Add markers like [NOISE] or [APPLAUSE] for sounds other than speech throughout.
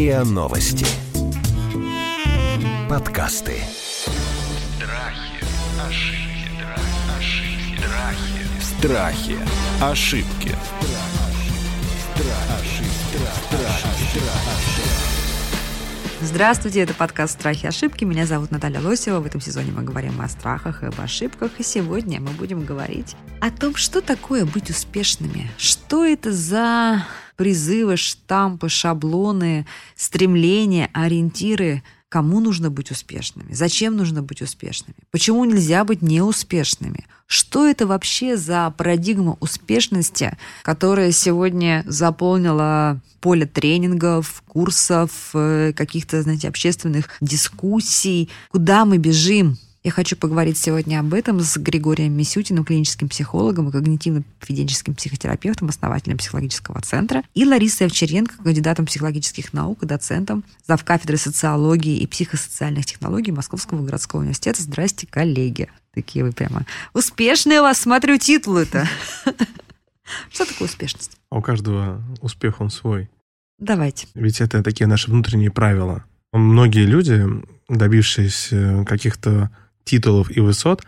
РИА Новости. Подкасты. Страхи, ошибки, ошибки, страхи. Страхи. Ошибки. Здравствуйте, это подкаст «Страхи и ошибки». Меня зовут Наталья Лосева. В этом сезоне мы говорим о страхах и об ошибках. И сегодня мы будем говорить о том, что такое быть успешными. Что это за призывы, штампы, шаблоны, стремления, ориентиры – Кому нужно быть успешными? Зачем нужно быть успешными? Почему нельзя быть неуспешными? Что это вообще за парадигма успешности, которая сегодня заполнила поле тренингов, курсов, э, каких-то, знаете, общественных дискуссий? Куда мы бежим? Я хочу поговорить сегодня об этом с Григорием Мисютиным, клиническим психологом и когнитивно-поведенческим психотерапевтом, основателем психологического центра, и Ларисой Овчаренко, кандидатом психологических наук и доцентом зав. кафедры социологии и психосоциальных технологий Московского городского университета. Здрасте, коллеги. Такие вы прямо успешные у вас, смотрю, титулы-то. [LAUGHS] Что такое успешность? А у каждого успех он свой. Давайте. Ведь это такие наши внутренние правила. Многие люди, добившиеся каких-то титулов и высот,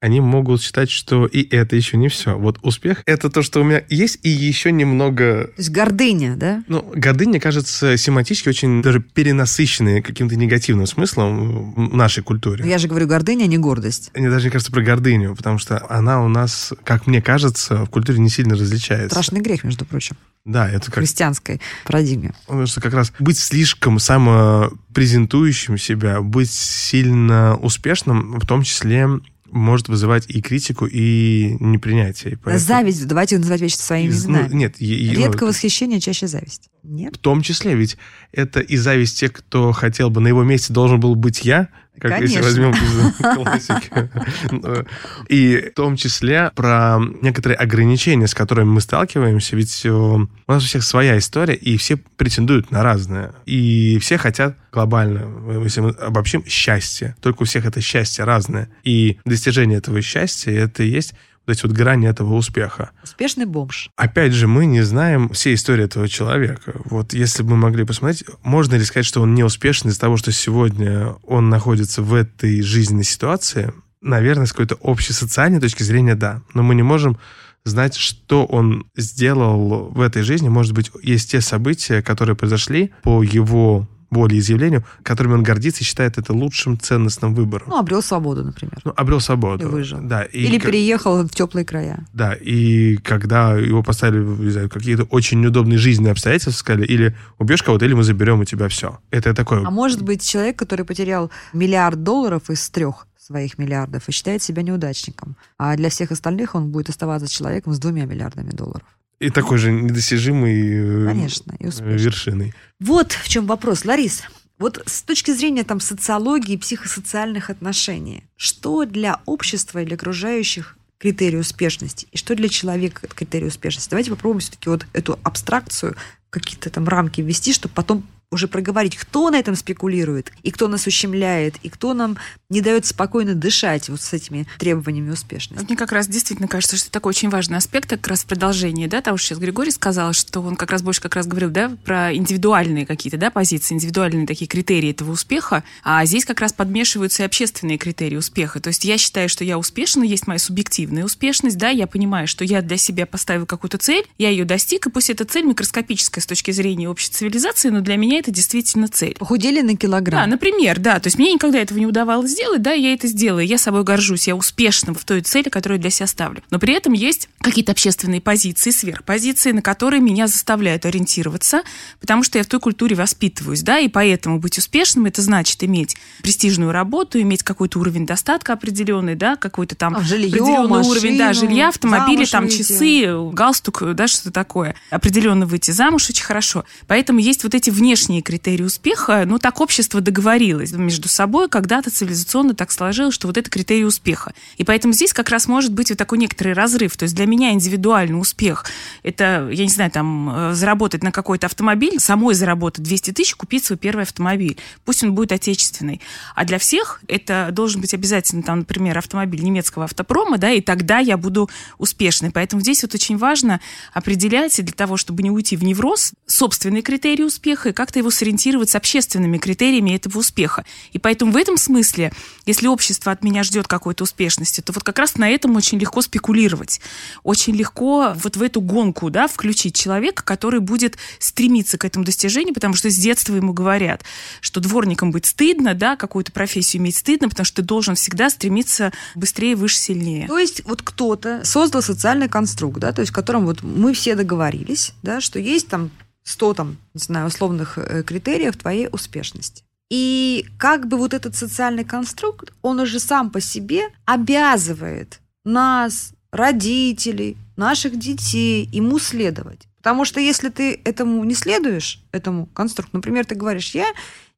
они могут считать, что и это еще не все. Вот успех — это то, что у меня есть, и еще немного... То есть гордыня, да? Ну, гордыня, кажется, семантически очень даже перенасыщенной каким-то негативным смыслом в нашей культуре. Я же говорю гордыня, а не гордость. Мне даже не кажется про гордыню, потому что она у нас, как мне кажется, в культуре не сильно различается. Страшный грех, между прочим, Да, это в как христианской парадигме. Потому что как раз быть слишком самопрезентующим себя, быть сильно успешным, в том числе может вызывать и критику, и непринятие. И поэтому- Зависть, давайте называть вещи своими Из- ну, именами. нет, и- и- ну, Редко восхищение, чаще зависть. Нет? в том числе, ведь это и зависть тех, кто хотел бы на его месте должен был быть я, как если Конечно. возьмем [LAUGHS] из классики. Ну, И в том числе про некоторые ограничения, с которыми мы сталкиваемся, ведь э, у нас у всех своя история, и все претендуют на разное. И все хотят глобально, если мы обобщим, счастье. Только у всех это счастье разное. И достижение этого счастья, это и есть эти вот грани этого успеха. Успешный бомж. Опять же, мы не знаем всей истории этого человека. Вот если бы мы могли посмотреть, можно ли сказать, что он не успешен из-за того, что сегодня он находится в этой жизненной ситуации? Наверное, с какой-то общей социальной точки зрения, да. Но мы не можем знать, что он сделал в этой жизни. Может быть, есть те события, которые произошли по его волеизъявлению, которыми он гордится и считает это лучшим ценностным выбором. Ну, обрел свободу, например. Ну, обрел свободу. И выжил. Да, и Или как- переехал в теплые края. да, и когда его поставили, не знаю, какие-то очень неудобные жизненные обстоятельства, сказали, или убьешь кого-то, или мы заберем у тебя все. Это такое... А может быть, человек, который потерял миллиард долларов из трех своих миллиардов и считает себя неудачником. А для всех остальных он будет оставаться человеком с двумя миллиардами долларов. И такой же недостижимый э, Конечно, и э, вершиной. Вот в чем вопрос. Ларис, вот с точки зрения там, социологии и психосоциальных отношений, что для общества и для окружающих критерий успешности, и что для человека критерий успешности? Давайте попробуем все-таки вот эту абстракцию какие-то там рамки ввести, чтобы потом уже проговорить, кто на этом спекулирует, и кто нас ущемляет, и кто нам не дает спокойно дышать вот с этими требованиями успешности. Мне как раз действительно кажется, что это такой очень важный аспект, как раз в продолжении, да, того, что сейчас Григорий сказал, что он как раз больше как раз говорил, да, про индивидуальные какие-то, да, позиции, индивидуальные такие критерии этого успеха, а здесь как раз подмешиваются и общественные критерии успеха. То есть я считаю, что я успешна, есть моя субъективная успешность, да, я понимаю, что я для себя поставил какую-то цель, я ее достиг, и пусть эта цель микроскопическая с точки зрения общей цивилизации, но для меня это действительно цель. Похудели на килограмм. Да, например, да. То есть мне никогда этого не удавалось сделать, да, я это сделаю. Я собой горжусь, я успешна в той цели, которую я для себя ставлю. Но при этом есть какие-то общественные позиции, сверхпозиции, на которые меня заставляют ориентироваться, потому что я в той культуре воспитываюсь, да, и поэтому быть успешным это значит иметь престижную работу, иметь какой-то уровень достатка определенный, да, какой-то там А, жилье, определенный уровень, да, машину, жилья, автомобили, там выйти. часы, галстук, да, что-то такое. Определенно выйти замуж очень хорошо. Поэтому есть вот эти внешние критерии успеха. Ну, так общество договорилось между собой, когда-то цивилизационно так сложилось, что вот это критерий успеха. И поэтому здесь как раз может быть вот такой некоторый разрыв. То есть для меня индивидуальный успех – это, я не знаю, там, э, заработать на какой-то автомобиль, самой заработать 200 тысяч, купить свой первый автомобиль. Пусть он будет отечественный. А для всех это должен быть обязательно, там, например, автомобиль немецкого автопрома, да, и тогда я буду успешной. Поэтому здесь вот очень важно определять, для того, чтобы не уйти в невроз, собственные критерии успеха и как-то его сориентировать с общественными критериями этого успеха. И поэтому в этом смысле, если общество от меня ждет какой-то успешности, то вот как раз на этом очень легко спекулировать. Очень легко вот в эту гонку да, включить человека, который будет стремиться к этому достижению, потому что с детства ему говорят, что дворником быть стыдно, да, какую-то профессию иметь стыдно, потому что ты должен всегда стремиться быстрее, выше, сильнее. То есть вот кто-то создал социальный конструкт, да, то есть в котором вот мы все договорились, да, что есть там 100 там, не знаю, условных э, критериев твоей успешности. И как бы вот этот социальный конструкт, он уже сам по себе обязывает нас, родителей, наших детей, ему следовать. Потому что если ты этому не следуешь, этому конструкту, например, ты говоришь, я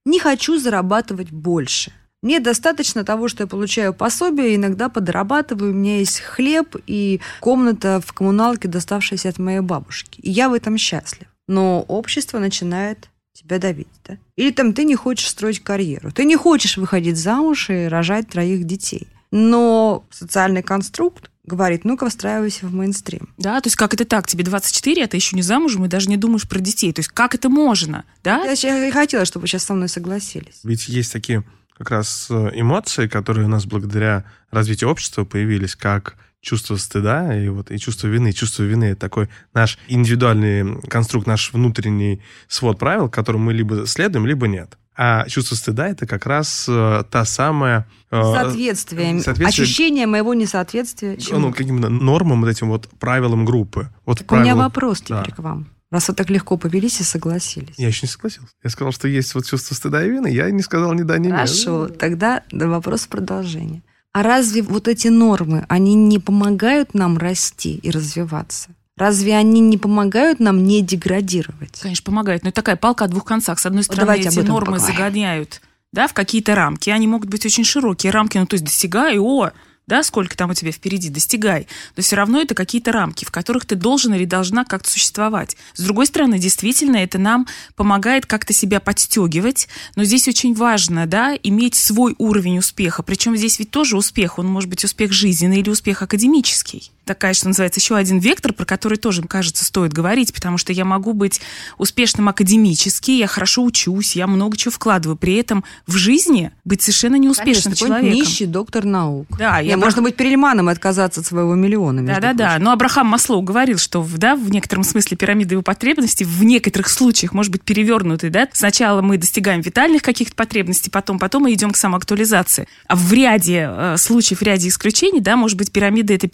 не хочу зарабатывать больше. Мне достаточно того, что я получаю пособие, иногда подрабатываю, у меня есть хлеб и комната в коммуналке, доставшаяся от моей бабушки. И я в этом счастлив но общество начинает тебя давить, да? Или там ты не хочешь строить карьеру, ты не хочешь выходить замуж и рожать троих детей. Но социальный конструкт говорит, ну-ка встраивайся в мейнстрим. Да, то есть как это так? Тебе 24, а ты еще не замужем и даже не думаешь про детей. То есть как это можно, да? Я и хотела, чтобы вы сейчас со мной согласились. Ведь есть такие как раз э, эмоции, которые у нас благодаря развитию общества появились, как чувство стыда и вот и чувство вины. Чувство вины это такой наш индивидуальный конструкт, наш внутренний свод правил, которому мы либо следуем, либо нет. А чувство стыда это как раз э, та самая... Э, соответствие. соответствие. Ощущение моего несоответствия. Чему? Ну, каким-то нормам, вот этим вот правилам группы. Вот так правилам, у меня вопрос теперь да. к вам. Раз вы так легко повелись и согласились. Я еще не согласился. Я сказал, что есть вот чувство стыда и вины. Я не сказал ни да, ни нет. Хорошо, тогда вопрос продолжения. А разве вот эти нормы, они не помогают нам расти и развиваться? Разве они не помогают нам не деградировать? Конечно, помогают. Но это такая палка о двух концах. С одной стороны, Давайте эти нормы поговорим. загоняют да, в какие-то рамки. Они могут быть очень широкие рамки, ну, то есть достигай, о, да, сколько там у тебя впереди, достигай, но все равно это какие-то рамки, в которых ты должен или должна как-то существовать. С другой стороны, действительно, это нам помогает как-то себя подстегивать, но здесь очень важно, да, иметь свой уровень успеха, причем здесь ведь тоже успех, он может быть успех жизненный или успех академический такая, что называется, еще один вектор, про который тоже, кажется, стоит говорить, потому что я могу быть успешным академически, я хорошо учусь, я много чего вкладываю. При этом в жизни быть совершенно неуспешным Конечно, человеком. нищий доктор наук. Да, я Абрах... можно быть перельманом и отказаться от своего миллиона. Да-да-да. Но Абрахам Маслоу говорил, что да, в некотором смысле пирамида его потребностей в некоторых случаях может быть перевернутой. Да? Сначала мы достигаем витальных каких-то потребностей, потом, потом мы идем к самоактуализации. А в ряде э, случаев, в ряде исключений, да, может быть, пирамида это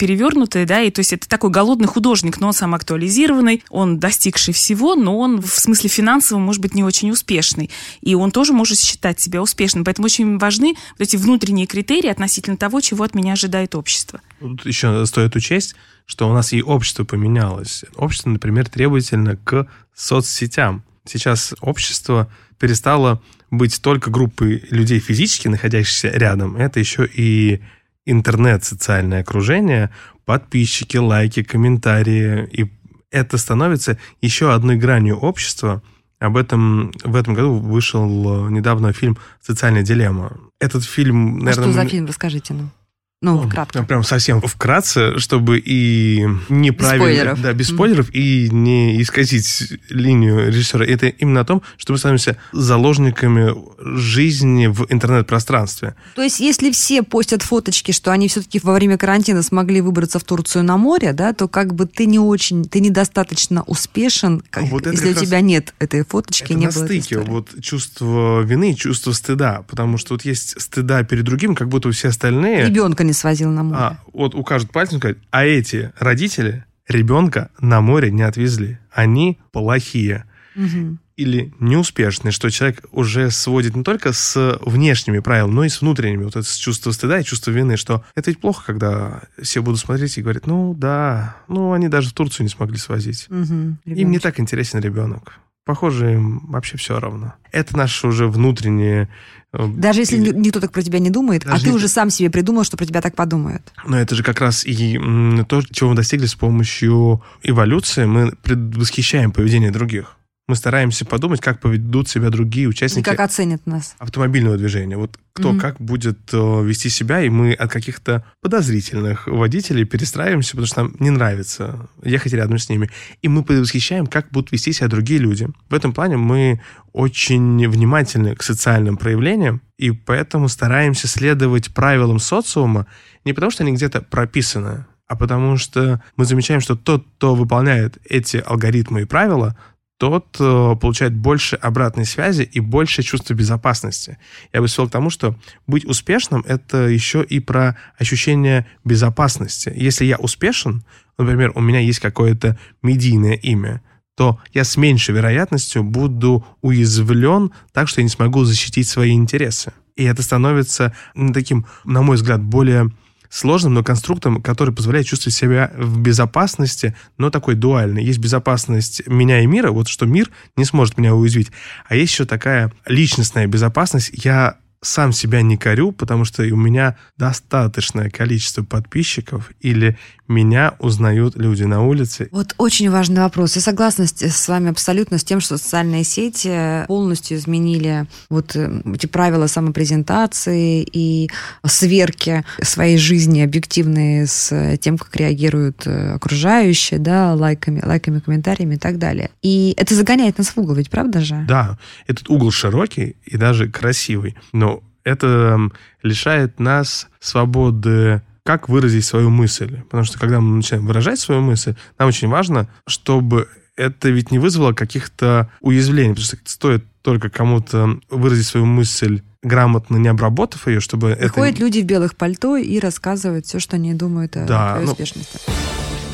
перевернутая, да, и то есть это такой голодный художник, но он сам актуализированный, он достигший всего, но он в смысле финансовом может быть не очень успешный. И он тоже может считать себя успешным. Поэтому очень важны вот эти внутренние критерии относительно того, чего от меня ожидает общество. Тут еще стоит учесть, что у нас и общество поменялось. Общество, например, требовательно к соцсетям. Сейчас общество перестало быть только группой людей физически находящихся рядом. Это еще и интернет, социальное окружение, подписчики, лайки, комментарии. И это становится еще одной гранью общества. Об этом в этом году вышел недавно фильм «Социальная дилемма». Этот фильм, наверное... А что за фильм, расскажите нам? Ну, вкратце. Прям совсем вкратце, чтобы и неправильно... Без спойлеров. Да, без спойлеров, mm. и не исказить линию режиссера. Это именно о том, что мы становимся заложниками жизни в интернет-пространстве. То есть, если все постят фоточки, что они все-таки во время карантина смогли выбраться в Турцию на море, да, то как бы ты не очень, ты недостаточно успешен, как, вот если у тебя нет этой фоточки, это не на было стыке вот чувство вины чувство стыда, потому что вот есть стыда перед другим, как будто все остальные... Ребенка не свозил на море. А, вот укажут пальцем сказать, а эти родители ребенка на море не отвезли. Они плохие. Угу. Или неуспешные, что человек уже сводит не только с внешними правилами, но и с внутренними. Вот это чувство стыда и чувство вины, что это ведь плохо, когда все будут смотреть и говорить, ну да, ну они даже в Турцию не смогли свозить. Угу, Им не так интересен ребенок. Похоже, им вообще все равно. Это наше уже внутреннее Э, Даже если никто так про тебя не думает, а Даже а ты не... уже сам себе придумал, что про тебя так подумают. Но это же как раз и то, чего мы достигли с помощью эволюции. Мы предвосхищаем поведение других. Мы стараемся подумать, как поведут себя другие И участники как оценят нас. автомобильного движения. Вот кто Мгм. как будет э, вести себя, и мы от каких-то подозрительных водителей перестраиваемся, потому что нам не нравится ехать рядом с ними. И мы предвосхищаем, как будут вести себя другие люди. В этом плане мы очень внимательны к социальным проявлениям, и поэтому стараемся следовать правилам социума не потому, что они где-то прописаны, а потому что мы замечаем, что тот, кто выполняет эти алгоритмы и правила, тот э, получает больше обратной связи и больше чувства безопасности. Я бы свел к тому, что быть успешным — это еще и про ощущение безопасности. Если я успешен, например, у меня есть какое-то медийное имя, то я с меньшей вероятностью буду уязвлен так, что я не смогу защитить свои интересы. И это становится таким, на мой взгляд, более сложным, но конструктом, который позволяет чувствовать себя в безопасности, но такой дуальный. Есть безопасность меня и мира, вот что мир не сможет меня уязвить. А есть еще такая личностная безопасность. Я сам себя не корю, потому что у меня достаточное количество подписчиков или меня узнают люди на улице. Вот очень важный вопрос. Я согласна с, вами абсолютно с тем, что социальные сети полностью изменили вот э, эти правила самопрезентации и сверки своей жизни объективные с тем, как реагируют э, окружающие, да, лайками, лайками, комментариями и так далее. И это загоняет нас в угол, ведь правда же? Да, этот угол широкий и даже красивый, но это м, лишает нас свободы как выразить свою мысль. Потому что когда мы начинаем выражать свою мысль, нам очень важно, чтобы это ведь не вызвало каких-то уязвлений. Потому что стоит только кому-то выразить свою мысль грамотно, не обработав ее, чтобы это... Приходят люди в белых пальто и рассказывают все, что они думают о Да, твоей ну- успешности.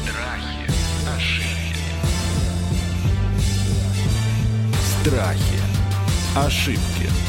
Страхи, ошибки. Страхи. Ошибки.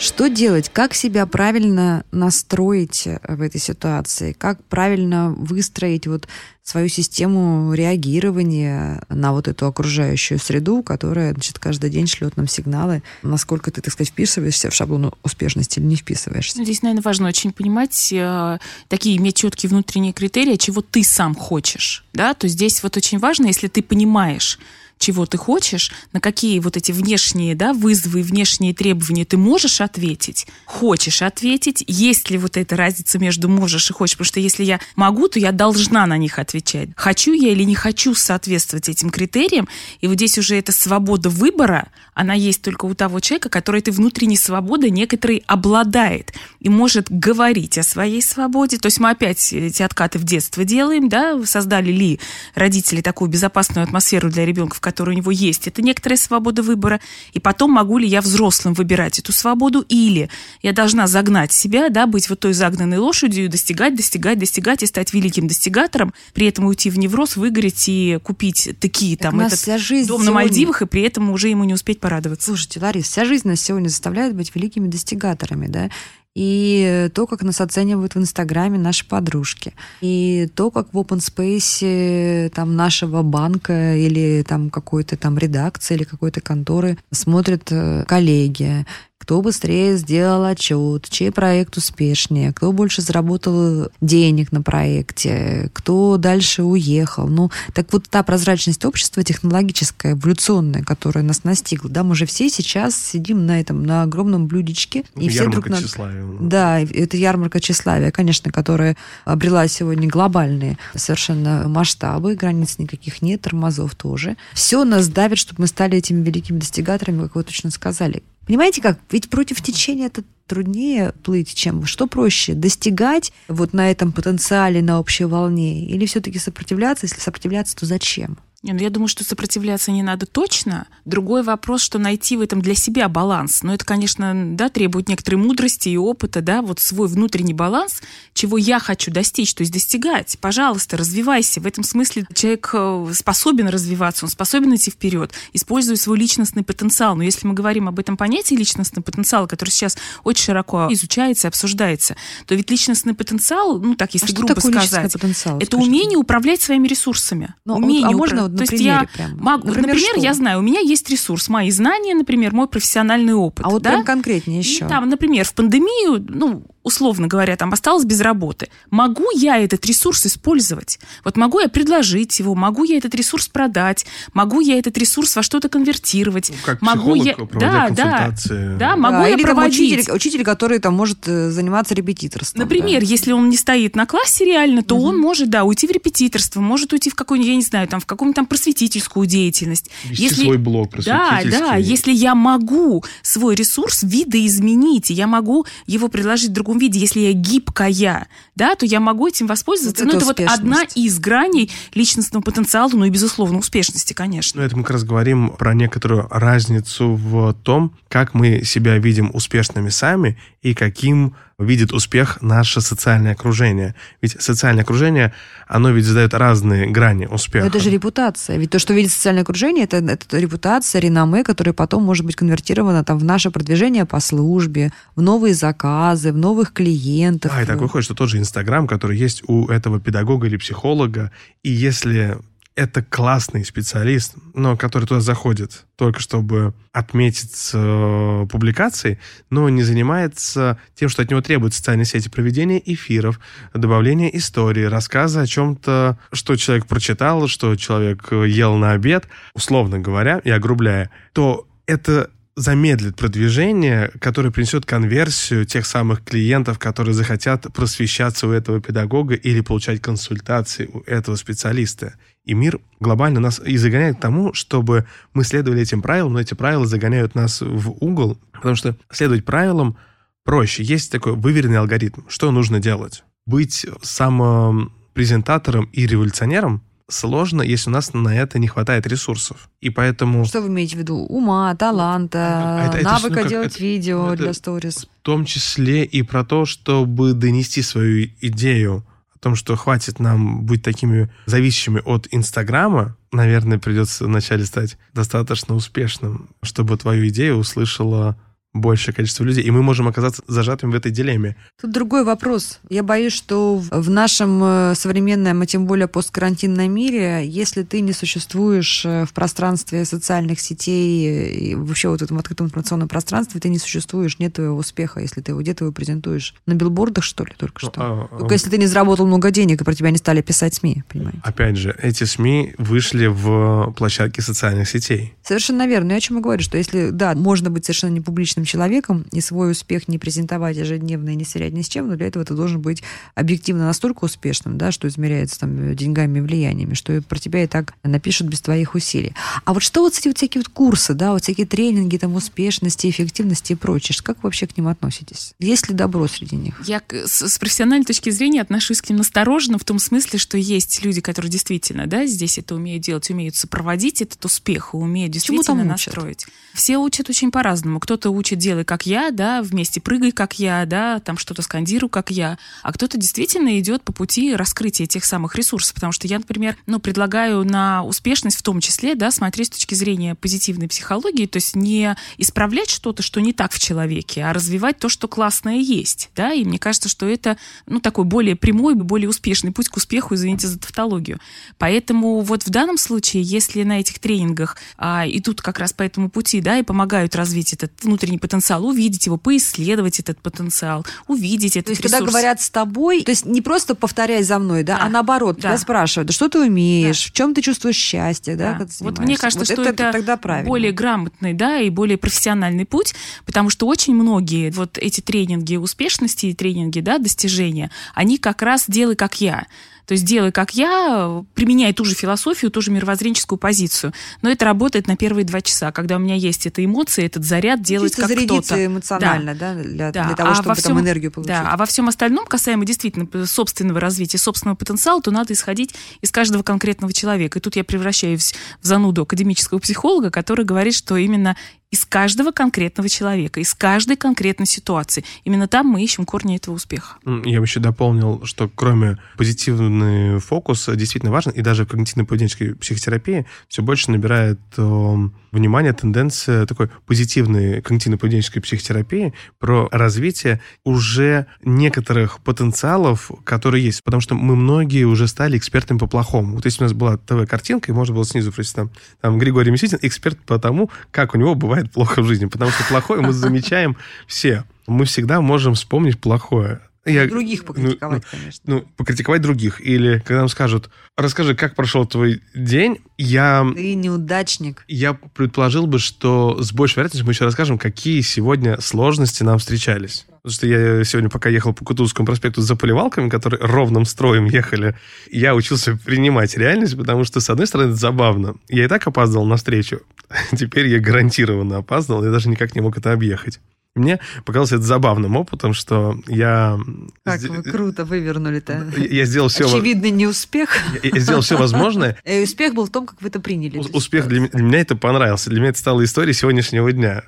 Что делать? Как себя правильно настроить э, в этой ситуации? Как правильно выстроить вот свою систему реагирования на вот эту окружающую среду, которая, значит, каждый день шлет нам сигналы, насколько ты, так сказать, вписываешься в шаблон успешности или не вписываешься? Ну, Здесь, наверное, важно очень понимать, э, такие иметь четкие внутренние критерии, чего ты сам хочешь. Да? То здесь вот очень важно, если ты понимаешь, чего ты хочешь, на какие вот эти внешние да, вызовы и внешние требования ты можешь ответить, хочешь ответить, есть ли вот эта разница между можешь и хочешь, потому что если я могу, то я должна на них отвечать. Хочу я или не хочу соответствовать этим критериям, и вот здесь уже эта свобода выбора, она есть только у того человека, который этой внутренней свободой некоторой обладает и может говорить о своей свободе. То есть мы опять эти откаты в детство делаем, да, создали ли родители такую безопасную атмосферу для ребенка, в которой у него есть это некоторая свобода выбора, и потом могу ли я взрослым выбирать эту свободу, или я должна загнать себя, да, быть вот той загнанной лошадью, достигать, достигать, достигать и стать великим достигатором, при этом уйти в невроз, выгореть и купить такие Так там этот вся жизнь дом на сегодня- Мальдивах, и при этом уже ему не успеть порадоваться. Слушайте, Ларис, вся жизнь нас сегодня заставляет быть великими достигаторами, да? И то, как нас оценивают в Инстаграме наши подружки, и то, как в open space там нашего банка или там какой-то там редакции или какой-то конторы смотрят э, коллеги, кто быстрее сделал отчет, чей проект успешнее, кто больше заработал денег на проекте, кто дальше уехал. Ну, так вот та прозрачность общества технологическая, эволюционная, которая нас настигла, да, мы же все сейчас сидим на этом, на огромном блюдечке, и все друг Ярмарка на... тщеславия. ну. Да, это ярмарка тщеславия, конечно, которая обрела сегодня глобальные совершенно масштабы, границ никаких нет, тормозов тоже. Все нас давит, чтобы мы стали этими великими достигаторами, как вы точно сказали. Понимаете как? Ведь против течения это труднее плыть, чем что проще, достигать вот на этом потенциале, на общей волне, или все-таки сопротивляться? Если сопротивляться, то зачем? Не, ну я думаю, что сопротивляться не надо точно. Другой вопрос, что найти в этом для себя баланс. Но это, конечно, да, требует некоторой мудрости и опыта, да, вот свой внутренний баланс, чего я хочу достичь, то есть достигать. Пожалуйста, развивайся. В этом смысле человек э, способен развиваться, он способен идти вперед, используя свой личностный потенциал. Но если мы говорим об этом понятии личностный потенциал, который сейчас очень широко изучается и обсуждается, то ведь личностный потенциал, ну так, если а что грубо такое личностный сказать, потенциал? это Скажите? умение управлять своими ресурсами. Ну, а умение а можно вот То есть я прям? могу, Например, например, что? я знаю, у меня есть ресурс, мои знания, например, мой профессиональный опыт. А вот да? прям конкретнее И еще. там, например, в пандемию, ну, условно говоря, там осталась без работы, могу я этот ресурс использовать? Вот могу я предложить его, могу я этот ресурс продать, могу я этот ресурс во что-то конвертировать, Ну, Как могу психолог, я, да, да, консультации. да, могу Да, я или там проводить. учитель, учитель, который там может э, заниматься репетиторством. Например, да. если он не стоит на классе реально, то он может, да, уйти в репетиторство, может уйти в какую-нибудь, я не знаю, там, в какую-нибудь там просветительскую деятельность. Вести свой блог Да, просветительский. да, если я могу свой ресурс видоизменить, и я могу его предложить в другом виде, если я гибкая, да, то я могу этим воспользоваться. Вот ну, это это вот одна из граней личностного потенциала, ну и, безусловно, успешности, конечно. Ну, это мы как раз говорим про некоторую разницу в том, как мы себя видим успешными сами и каким видит успех наше социальное окружение. Ведь социальное окружение, оно ведь задает разные грани успеха. Но это же репутация. Ведь то, что видит социальное окружение, это, это репутация, реноме, которая потом может быть конвертирована там, в наше продвижение по службе, в новые заказы, в новых клиентов. Да, и так выходит, что тот же Инстаграм, который есть у этого педагога или психолога, и если это классный специалист, но который туда заходит только чтобы отметить э, публикации, но не занимается тем, что от него требуют социальные сети, проведения эфиров, добавления истории, рассказа о чем-то, что человек прочитал, что человек э, ел на обед, условно говоря, и огрубляя, то это замедлит продвижение, которое принесет конверсию тех самых клиентов, которые захотят просвещаться у этого педагога или получать консультации у этого специалиста. И мир глобально нас и загоняет к тому, чтобы мы следовали этим правилам, но эти правила загоняют нас в угол, потому что следовать правилам проще. Есть такой выверенный алгоритм. Что нужно делать? Быть самым презентатором и революционером сложно, если у нас на это не хватает ресурсов. И поэтому... Что вы имеете в виду? Ума, таланта, А это- это навыка ну, как- делать это- видео ну, это- для сторис. В том числе и про то, чтобы донести свою идею том, что хватит нам быть такими зависящими от Инстаграма, наверное, придется вначале стать достаточно успешным, чтобы твою идею услышала большее количество людей, и мы можем оказаться зажатыми в этой дилемме. Тут другой вопрос. Я боюсь, что в- нашем э, современном, а тем более посткарантинном мире, если ты не существуешь э, в пространстве социальных сетей э, и вообще вот в этом открытом информационном пространстве, ты не существуешь, нет твоего успеха, если ты его где-то его презентуешь. На билбордах, что ли, только что? Ну, а, Только если ты не заработал много денег, и про тебя не стали писать СМИ, понимаете? Опять же, эти СМИ вышли в площадки социальных сетей. Совершенно верно. Я о чем и говорю, что если, да, можно быть совершенно не публичным человеком и свой успех не презентовать ежедневно и не сверять ни с чем, но для этого ты должен быть объективно настолько успешным, да, что измеряется там деньгами и влияниями, что про тебя и так напишут без твоих усилий. А вот что вот эти вот всякие вот курсы, да, вот всякие тренинги там успешности, эффективности и прочее, как вы вообще к ним относитесь? Есть ли добро среди них? Я с, профессиональной точки зрения отношусь к ним настороженно в том смысле, что есть люди, которые действительно, да, здесь это умеют делать, умеют сопроводить этот успех и умеют действительно настроить. Все учат очень по-разному. Кто-то учит делай как я, да, вместе прыгай как я, да, там что-то скандируй как я, а кто-то действительно идет по пути раскрытия тех самых ресурсов, потому что я, например, ну, предлагаю на успешность в том числе, да, смотреть с точки зрения позитивной психологии, то есть не исправлять что-то, что не так в человеке, а развивать то, что классное есть, да, и мне кажется, что это, ну, такой более прямой, более успешный путь к успеху, извините за тавтологию. Поэтому вот в данном случае, если на этих тренингах а, идут как раз по этому пути, да, и помогают развить этот внутренний потенциал, увидеть его, поисследовать этот потенциал, увидеть этот То есть, когда ресурс. говорят с тобой, то есть не просто повторяй за мной, да, Да. а наоборот, Да. тебя спрашивают, да что ты умеешь, в чем ты чувствуешь счастье, да, Да. когда ты Вот мне кажется, Вот что это, это, тогда правильно. более грамотный, да, и более профессиональный путь, потому что очень многие вот эти тренинги успешности и тренинги, да, достижения, они как раз делай как я. То есть делай как я, применяй ту же философию, ту же мировоззренческую позицию. Но это работает на первые два часа, когда у меня есть эта эмоция, этот заряд делать Чисто как кто-то. эмоционально, да, для, Да, для того, а чтобы всем- энергию получить. Да, а во всем остальном, касаемо действительно собственного развития, собственного потенциала, то надо исходить из каждого конкретного человека. И тут я превращаюсь в зануду академического психолога, который говорит, что именно из каждого конкретного человека, из каждой конкретной ситуации. Именно там мы ищем корни этого успеха. Я бы еще дополнил, что кроме позитивный фокус э, действительно важен, и даже в когнитивно-поведенческой психотерапии все больше набирает э, внимание тенденция такой позитивной когнитивно-поведенческой психотерапии про развитие уже некоторых потенциалов, которые есть. Потому что мы многие уже стали экспертами по плохому. Вот если у нас была ТВ-картинка, и можно было снизу прочитать там, там Григорий Меситин, эксперт по тому, как у него бывает плохо в жизни. Потому что плохое мы замечаем все. мы всегда можем вспомнить плохое. Я, Других покритиковать, конечно. ну, покритиковать других. Или когда нам скажут, расскажи, как прошел твой день, я, Ты неудачник. я предположил бы, что с большей вероятностью мы еще расскажем, какие сегодня сложности нам встречались. Потому что я сегодня, пока ехал по Кутузовскому проспекту за поливалками, которые ровным строем ехали, я учился принимать реальность, потому что, с одной стороны, это забавно. Я и так опаздывал на встречу. [LAUGHS] Теперь я гарантированно опаздывал, я даже никак не мог это объехать. Мне показалось это забавным опытом, что я... Как вы круто вывернули-то. Я сделал все... Очевидный неуспех. Я я сделал все возможное. [LAUGHS] И успех был в том, как вы это приняли. У- Успех для, меня это понравился. Для меня это стало историей сегодняшнего дня.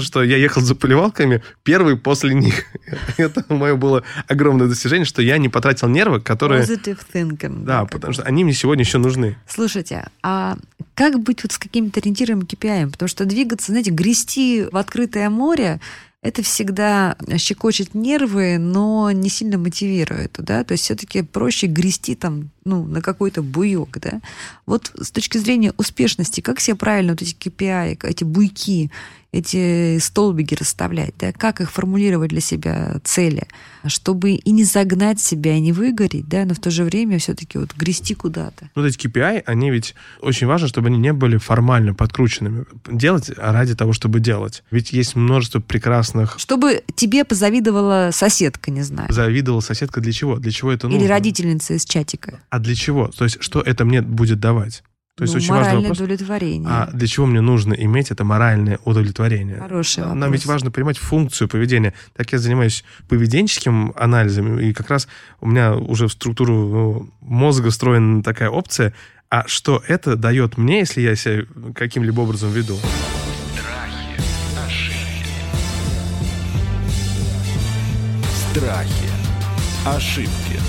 Что я ехал за поливалками первый после них. [LAUGHS] Это мое было огромное достижение, что я не потратил нервы, которые... Positive thinking. Да, потому что они мне сегодня еще нужны. Слушайте, а как быть вот с какими-то ориентирами KPI? Потому что двигаться, знаете, грести в открытое море, это всегда щекочет нервы, но не сильно мотивирует, да, то есть все-таки проще грести там, ну, на какой-то буйок, да. Вот с точки зрения успешности, как себе правильно вот эти KPI, эти буйки, эти столбики расставлять, да, как их формулировать для себя цели, чтобы и не загнать себя, и не выгореть, да, но в то же время все-таки вот грести куда-то. Вот эти KPI, они ведь очень важно, чтобы они не были формально подкрученными. Делать ради того, чтобы делать. Ведь есть множество прекрасных... Чтобы тебе позавидовала соседка, не знаю. Завидовала соседка для чего? Для чего это нужно? Или родительница из чатика. А для чего? То есть, что это мне будет давать? То есть, ну, очень важный моральное вопрос. удовлетворение. А для чего мне нужно иметь это моральное удовлетворение? Хороший Нам вопрос. ведь важно понимать функцию поведения. Так я занимаюсь поведенческим анализом, и как раз у меня уже в структуру ну, мозга встроена такая опция, а что это дает мне, если я себя каким-либо образом веду? Страхи, ошибки, Страхи. Ошибки.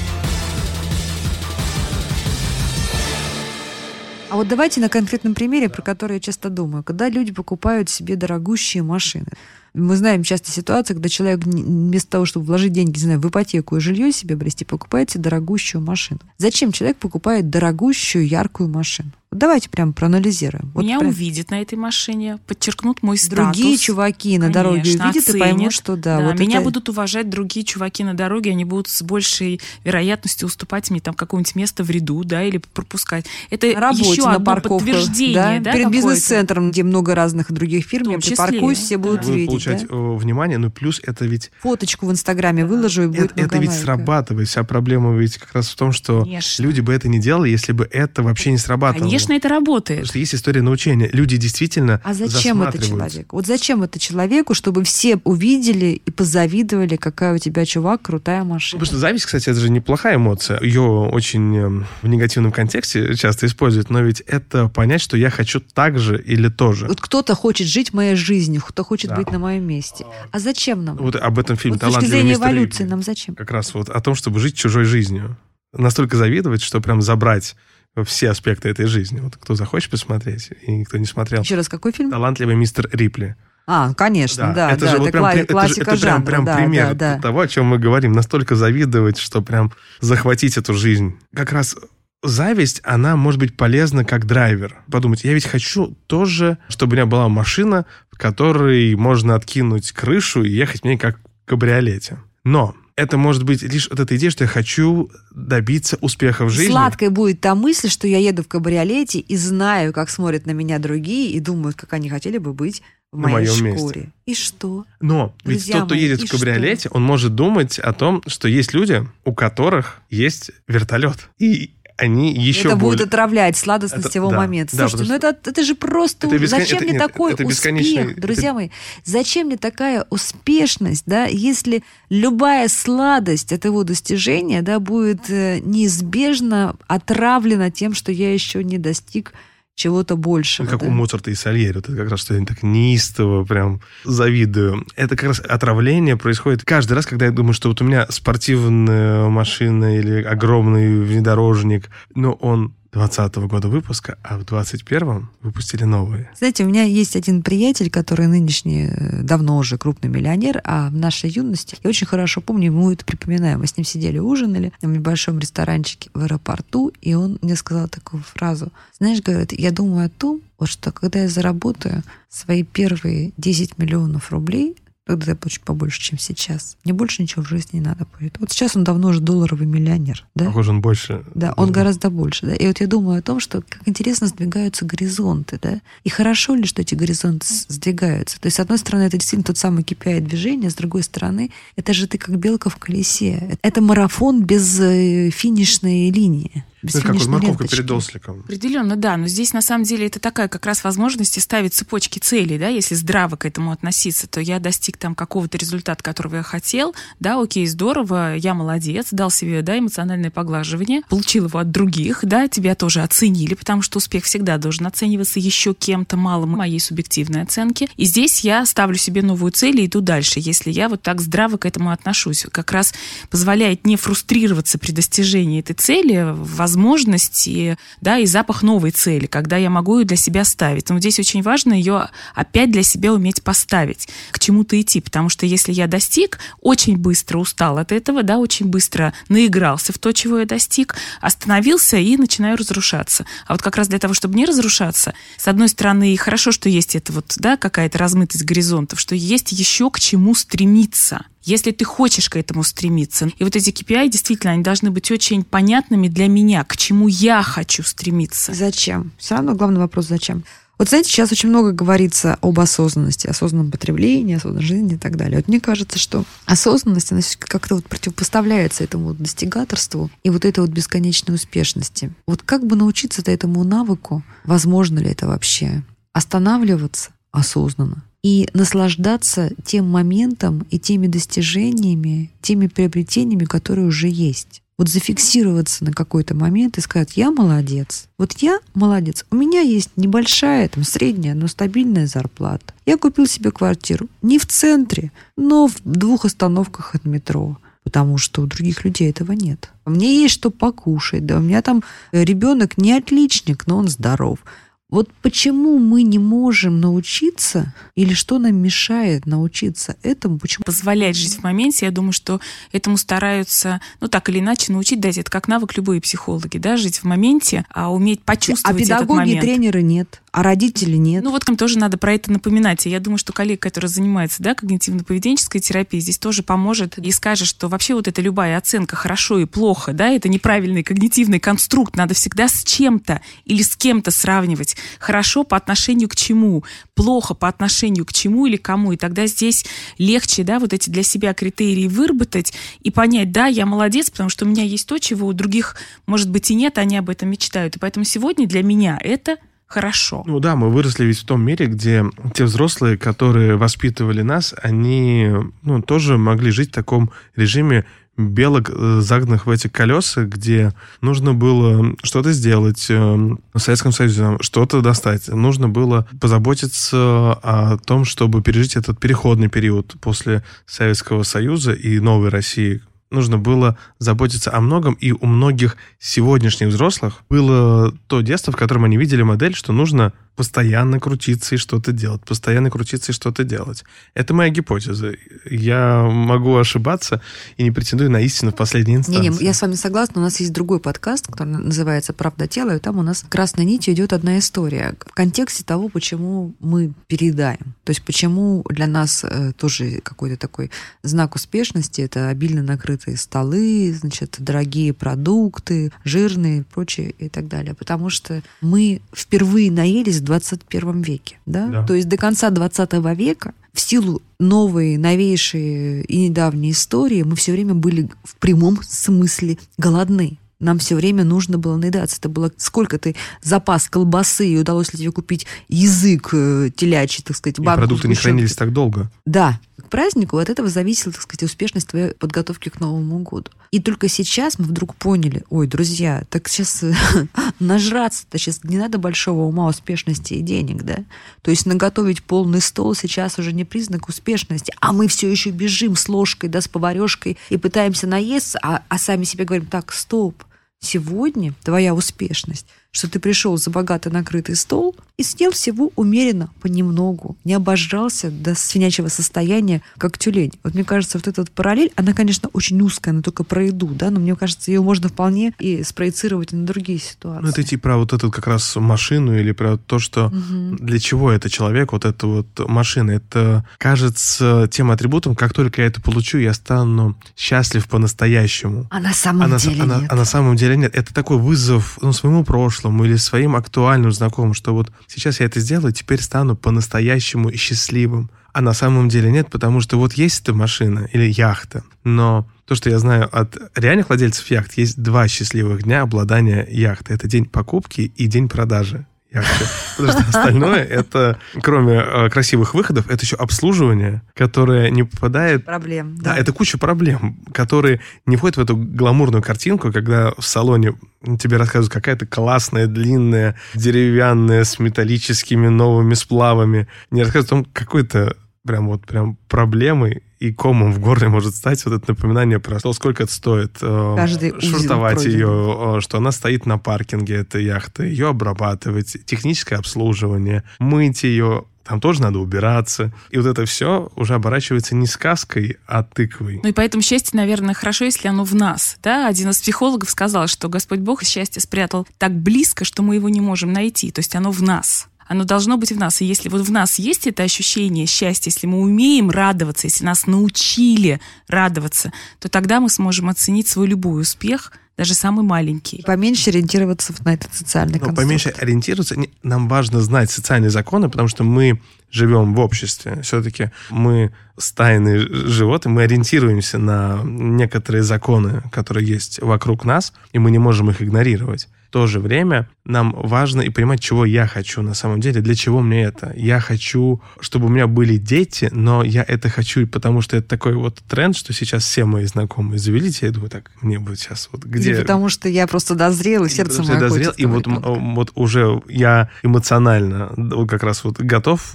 А вот давайте на конкретном примере, про который я часто думаю. Когда люди покупают себе дорогущие машины. Мы знаем часто ситуацию, когда человек вместо того, чтобы вложить деньги, не знаю, в ипотеку и жилье себе обрести, покупает себе дорогущую машину. Зачем человек покупает дорогущую, яркую машину? Вот давайте прям проанализируем. Вот Меня прям увидят на этой машине, подчеркнут мой статус. Другие чуваки на дороге Конечно, увидят и оценят. поймут, что да. вот меня это- будут уважать другие чуваки на дороге, они будут с большей вероятностью уступать мне там какое-нибудь место в ряду, да, или пропускать. Это на работе, еще на одно парковках, подтверждение, да, да, перед бизнес-центром, где много разных других фирм, я числе, припаркуюсь, все будут да. Будут видеть. получать да? э, внимание, но плюс это ведь Фоточку в Инстаграме выложу, и будет это, это ведь срабатывает. Вся проблема ведь как раз в том, что Конечно. люди бы это не делали, если бы это вообще не срабатывало. Конечно, это работает. Потому что есть история научения. Люди действительно А зачем это человеку? Вот зачем это человеку, чтобы все увидели и позавидовали, какая у тебя, чувак, крутая Ну, машина? Потому что зависть, кстати, это же неплохая эмоция. Ее очень эм, в негативном контексте часто используют, но ведь это понять, что я хочу так же или тоже. Вот кто-то хочет жить моей жизнью, кто хочет Да. быть на моем месте. А зачем нам? Вот об этом фильм Вот с точки «Талантливый зрения эволюции Рипли». нам зачем? Как раз вот о том, чтобы жить чужой жизнью. Настолько завидовать, что прям забрать все аспекты этой жизни. Вот кто захочет посмотреть, и кто не смотрел. Еще раз, какой фильм? «Талантливый мистер Рипли». А, конечно, да, это да, же вот прям, кла- при- это же- классика это прям, жанра, прям да, пример да, да. того, о чем мы говорим. Настолько завидовать, что прям захватить эту жизнь. Как раз зависть, она может быть полезна как драйвер. Подумать, я ведь хочу тоже, чтобы у меня была машина, в которой можно откинуть крышу и ехать мне как в кабриолете. Но это может быть лишь вот эта идея, что я хочу добиться успеха в жизни. Сладкой будет та мысль, что я еду в кабриолете и знаю, как смотрят на меня другие и думают, как они хотели бы быть в На моей моем месте. шкуре. И что? Но ведь Друзья тот, кто мои, едет в кабриолете, он может думать о том, что есть люди, у которых есть вертолет. И они еще это будет отравлять сладостность Это- его да, момента. да, Слушайте, ну потому это, это же просто... Это бескон- Зачем это- мне нет, такой это успех, друзья мои? Зачем мне такая успешность, да, если любая сладость от его достижения, да, будет э, неизбежно отравлена тем, что я еще не достиг чего-то большего. Как да? у Моцарта и Сальери. Вот это как раз, что я так неистово прям завидую. Это как раз отравление происходит каждый раз, когда я думаю, что вот у меня спортивная машина или огромный внедорожник, но он 20 года выпуска, а в 21-м выпустили новые. Знаете, у меня есть один приятель, который нынешний, э, давно уже крупный миллионер, а в нашей юности, я очень хорошо помню, ему это припоминаю, мы с ним сидели, ужинали в небольшом ресторанчике в аэропорту, и он мне сказал такую фразу. Знаешь, говорит, я думаю о том, вот что когда я заработаю свои первые 10 миллионов рублей, тогда я получу побольше, чем сейчас. Мне больше ничего в жизни не надо будет. Вот сейчас он давно уже долларовый миллионер, да? Похоже, он больше. Да, он гораздо больше, да. И вот я думаю о том, что как интересно сдвигаются горизонты, да. И хорошо ли, что эти горизонты сдвигаются? То есть, с одной стороны, это действительно тот самый KPI движения, с другой стороны, это же ты как белка в колесе. Это марафон без э, финишной линии. Без Ну, как вот морковка ленточки. перед осликом. Определенно, да. Но здесь на самом деле это такая как раз возможность ставить цепочки целей, да, если здраво к этому относиться, то я достиг там какого-то результата, которого я хотел, да, окей, здорово, я молодец, дал себе, да, эмоциональное поглаживание, получил его от других, да, тебя тоже оценили, потому что успех всегда должен оцениваться еще кем-то малым моей субъективной оценки. И здесь я ставлю себе новую цель и иду дальше, если я вот так здраво к этому отношусь. Как раз позволяет не фрустрироваться при достижении этой цели, возможности, да, и запах новой цели, когда я могу ее для себя ставить. Но здесь очень важно ее опять для себя уметь поставить, к чему-то идти, потому что если я достиг, очень быстро устал от этого, да, очень быстро наигрался в то, чего я достиг, остановился и начинаю разрушаться. А вот как раз для того, чтобы не разрушаться, с одной стороны, хорошо, что есть это вот, да, какая-то размытость горизонтов, что есть еще к чему стремиться если ты хочешь к этому стремиться. И вот эти KPI, действительно, они должны быть очень понятными для меня, к чему я хочу стремиться. Зачем? Все равно главный вопрос зачем. Вот знаете, сейчас очень много говорится об осознанности, осознанном потреблении, осознанной жизни и так далее. Вот мне кажется, что осознанность, она как-то вот противопоставляется этому вот достигаторству и вот этой вот бесконечной успешности. Вот как бы научиться этому навыку, возможно ли это вообще, останавливаться осознанно и наслаждаться тем моментом и теми достижениями, теми приобретениями, которые уже есть вот зафиксироваться на какой-то момент и сказать, я молодец. Вот я молодец. У меня есть небольшая, там, средняя, но стабильная зарплата. Я купил себе квартиру не в центре, но в двух остановках от метро потому что у других людей этого нет. Мне есть что покушать, да, у меня там ребенок не отличник, но он здоров. Вот почему мы не можем научиться, или что нам мешает научиться этому, почему позволять жить в моменте. Я думаю, что этому стараются, ну, так или иначе, научить дать. Это как навык любые психологи, да, жить в моменте, а уметь а почувствовать этот педагоги и момент. тренеры нет, а родители нет. Ну вот там тоже надо про это напоминать. И я думаю, что коллега, который занимается да, когнитивно-поведенческой терапией, здесь тоже поможет и скажет, что вообще вот эта любая оценка хорошо и плохо, да, это неправильный когнитивный конструкт. Надо всегда с чем-то или с кем-то сравнивать. Хорошо по отношению к чему, плохо по отношению к чему или кому. И тогда здесь легче, да, вот эти для себя критерии выработать и понять, да, я молодец, потому что у меня есть то, чего у других, может быть, и нет, они об этом мечтают. И поэтому сегодня для меня это хорошо. Ну да, мы выросли ведь в том мире, где те взрослые, которые воспитывали нас, они ну, тоже могли жить в таком режиме белок, э, загнанных в эти колеса, где нужно было что-то сделать э, в Советском Союзе, что-то достать. Нужно было позаботиться о том, чтобы пережить этот переходный период после Советского Союза и новой России, нужно было заботиться о многом, и у многих сегодняшних взрослых было то детство, в котором они видели модель, что нужно постоянно крутиться и что-то делать, постоянно крутиться и что-то делать. Это моя гипотеза. Я могу ошибаться и не претендую на истину в последней инстанции. Не-не, я с вами согласна. У нас есть другой подкаст, который называется «Правда тела», и там у нас красной нитью идет одна история в контексте того, почему мы переедаем. То есть почему для нас э, тоже какой-то такой знак успешности – это обильно накрытые столы, значит, дорогие продукты, жирные и прочее и так далее. Потому что мы впервые наелись 21 веке. Да? Да. То есть до конца 20 века в силу новой, новейшей и недавней истории мы все время были в прямом смысле голодны. Нам все время нужно было наедаться. Это было сколько ты запас колбасы, и удалось ли тебе купить язык э, телячий, так сказать, И банку продукты не хранились так долго. Да, к празднику от этого зависела, так сказать, успешность твоей подготовки к Новому году. И только сейчас мы вдруг поняли, ой, друзья, так сейчас [LAUGHS] нажраться-то сейчас не надо большого ума, успешности и денег, да? То есть наготовить полный стол сейчас уже не признак успешности, а мы все еще бежим с ложкой, да, с поварешкой и пытаемся наесться, а, а сами себе говорим, так, стоп, Сегодня твоя успешность, что ты пришел за богато накрытый стол и съел всего умеренно, понемногу, не обожрался до свинячего состояния, как тюлень. Вот мне кажется, вот эта вот параллель, она, конечно, очень узкая, она только про еду, да, но мне кажется, ее можно вполне и спроецировать на другие ситуации. Ну, это идти про вот эту как раз машину или про то, что Мгм. для чего это человек, вот эта вот машина. Это кажется тем атрибутом, как только я это получу, я стану счастлив по-настоящему. А на самом А на, деле а на- нет. а на самом деле нет. Это такой вызов ну, своему прошлому или своим актуальным знакомым, что вот сейчас я это сделаю, теперь стану по-настоящему счастливым. А на самом деле нет, потому что вот есть эта машина или яхта, но то, что я знаю от реальных владельцев яхт, есть два счастливых дня обладания яхты. Это день покупки и день продажи Потому что остальное, это, кроме э, красивых выходов, это еще обслуживание, которое не попадает Проблем. да, это куча проблем, которые не входят в эту гламурную картинку, когда в салоне тебе рассказывают какая-то классная, длинная, деревянная, с металлическими новыми сплавами. Не рассказывают о том, какой-то прям вот прям проблемой и комом в горле может стать вот это напоминание про то, сколько это стоит э, Каждый пройденный. ее, э, что она стоит на паркинге, этой яхты, ее обрабатывать, техническое обслуживание, мыть ее, там тоже надо убираться. И вот это все уже оборачивается не сказкой, а тыквой. Ну и поэтому счастье, наверное, хорошо, если оно в нас. Да? Один из психологов сказал, что Господь Бог счастье спрятал так близко, что мы его не можем найти. То есть оно в нас. Оно должно быть в нас. И если вот в нас есть это ощущение счастья, если мы умеем радоваться, если нас научили радоваться, то тогда мы сможем оценить свой любой успех, даже самый маленький. Поменьше ориентироваться на этот социальный Но конструкт. поменьше ориентироваться. Нам важно знать социальные законы, потому что мы живем в обществе. Все-таки мы стайные животные, мы ориентируемся на некоторые законы, которые есть вокруг нас, и мы не можем их игнорировать. В то же время нам важно и понимать, чего я хочу на самом деле, для чего мне это. Я хочу, чтобы у меня были дети, но я это хочу, и потому что это такой вот тренд, что сейчас все мои знакомые завели. Я думаю, так, мне будет сейчас вот где... Или потому что я просто дозрел, и сердце мое дозрел, и вот, ребенка. вот уже я эмоционально как раз вот готов,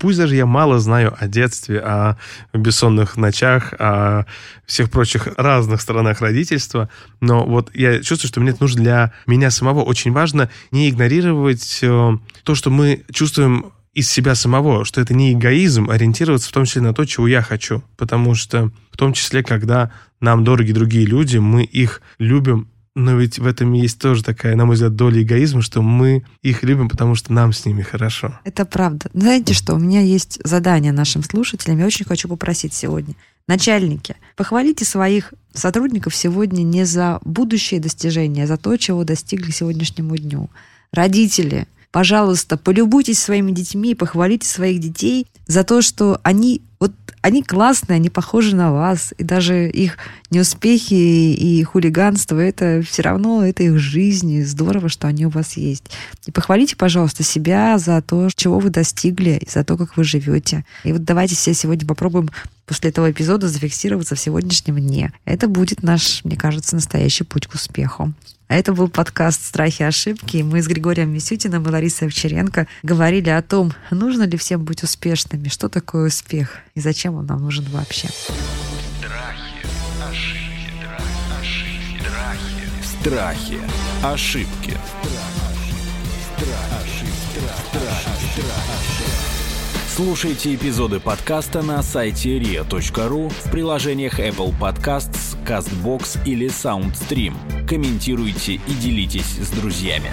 пусть даже я мало знаю о детстве, о бессонных ночах, о всех прочих разных сторонах родительства, но вот я чувствую, что мне это нужно для меня самого. Очень важно не игнорировать э, то, что мы чувствуем из себя самого, что это не эгоизм, ориентироваться в том числе на то, чего я хочу. Потому что в том числе, когда нам дороги другие люди, мы их любим но ведь в этом есть тоже такая, на мой взгляд, доля эгоизма, что мы их любим, потому что нам с ними хорошо. Это правда. Знаете что, у меня есть задание нашим слушателям. Я очень хочу попросить сегодня. Начальники, похвалите своих сотрудников сегодня не за будущие достижения, а за то, чего достигли сегодняшнему дню. Родители, пожалуйста, полюбуйтесь своими детьми похвалите своих детей за то, что они вот они классные, они похожи на вас, и даже их неуспехи и хулиганство, это все равно, это их жизнь, и здорово, что они у вас есть. И похвалите, пожалуйста, себя за то, чего вы достигли, и за то, как вы живете. И вот давайте все сегодня попробуем после этого эпизода зафиксироваться в сегодняшнем дне. Это будет наш, мне кажется, настоящий путь к успеху. А это был подкаст «Страхи и ошибки». Мы с Григорием Мисютиным и Ларисой Овчаренко говорили о том, нужно ли всем быть успешными, что такое успех и зачем он нам нужен вообще. Страхи, ошибки, ошибки, страхи. Страхи. Ошибки. Слушайте эпизоды подкаста на сайте ria.ru в приложениях Apple Podcasts, CastBox или SoundStream. Комментируйте и делитесь с друзьями.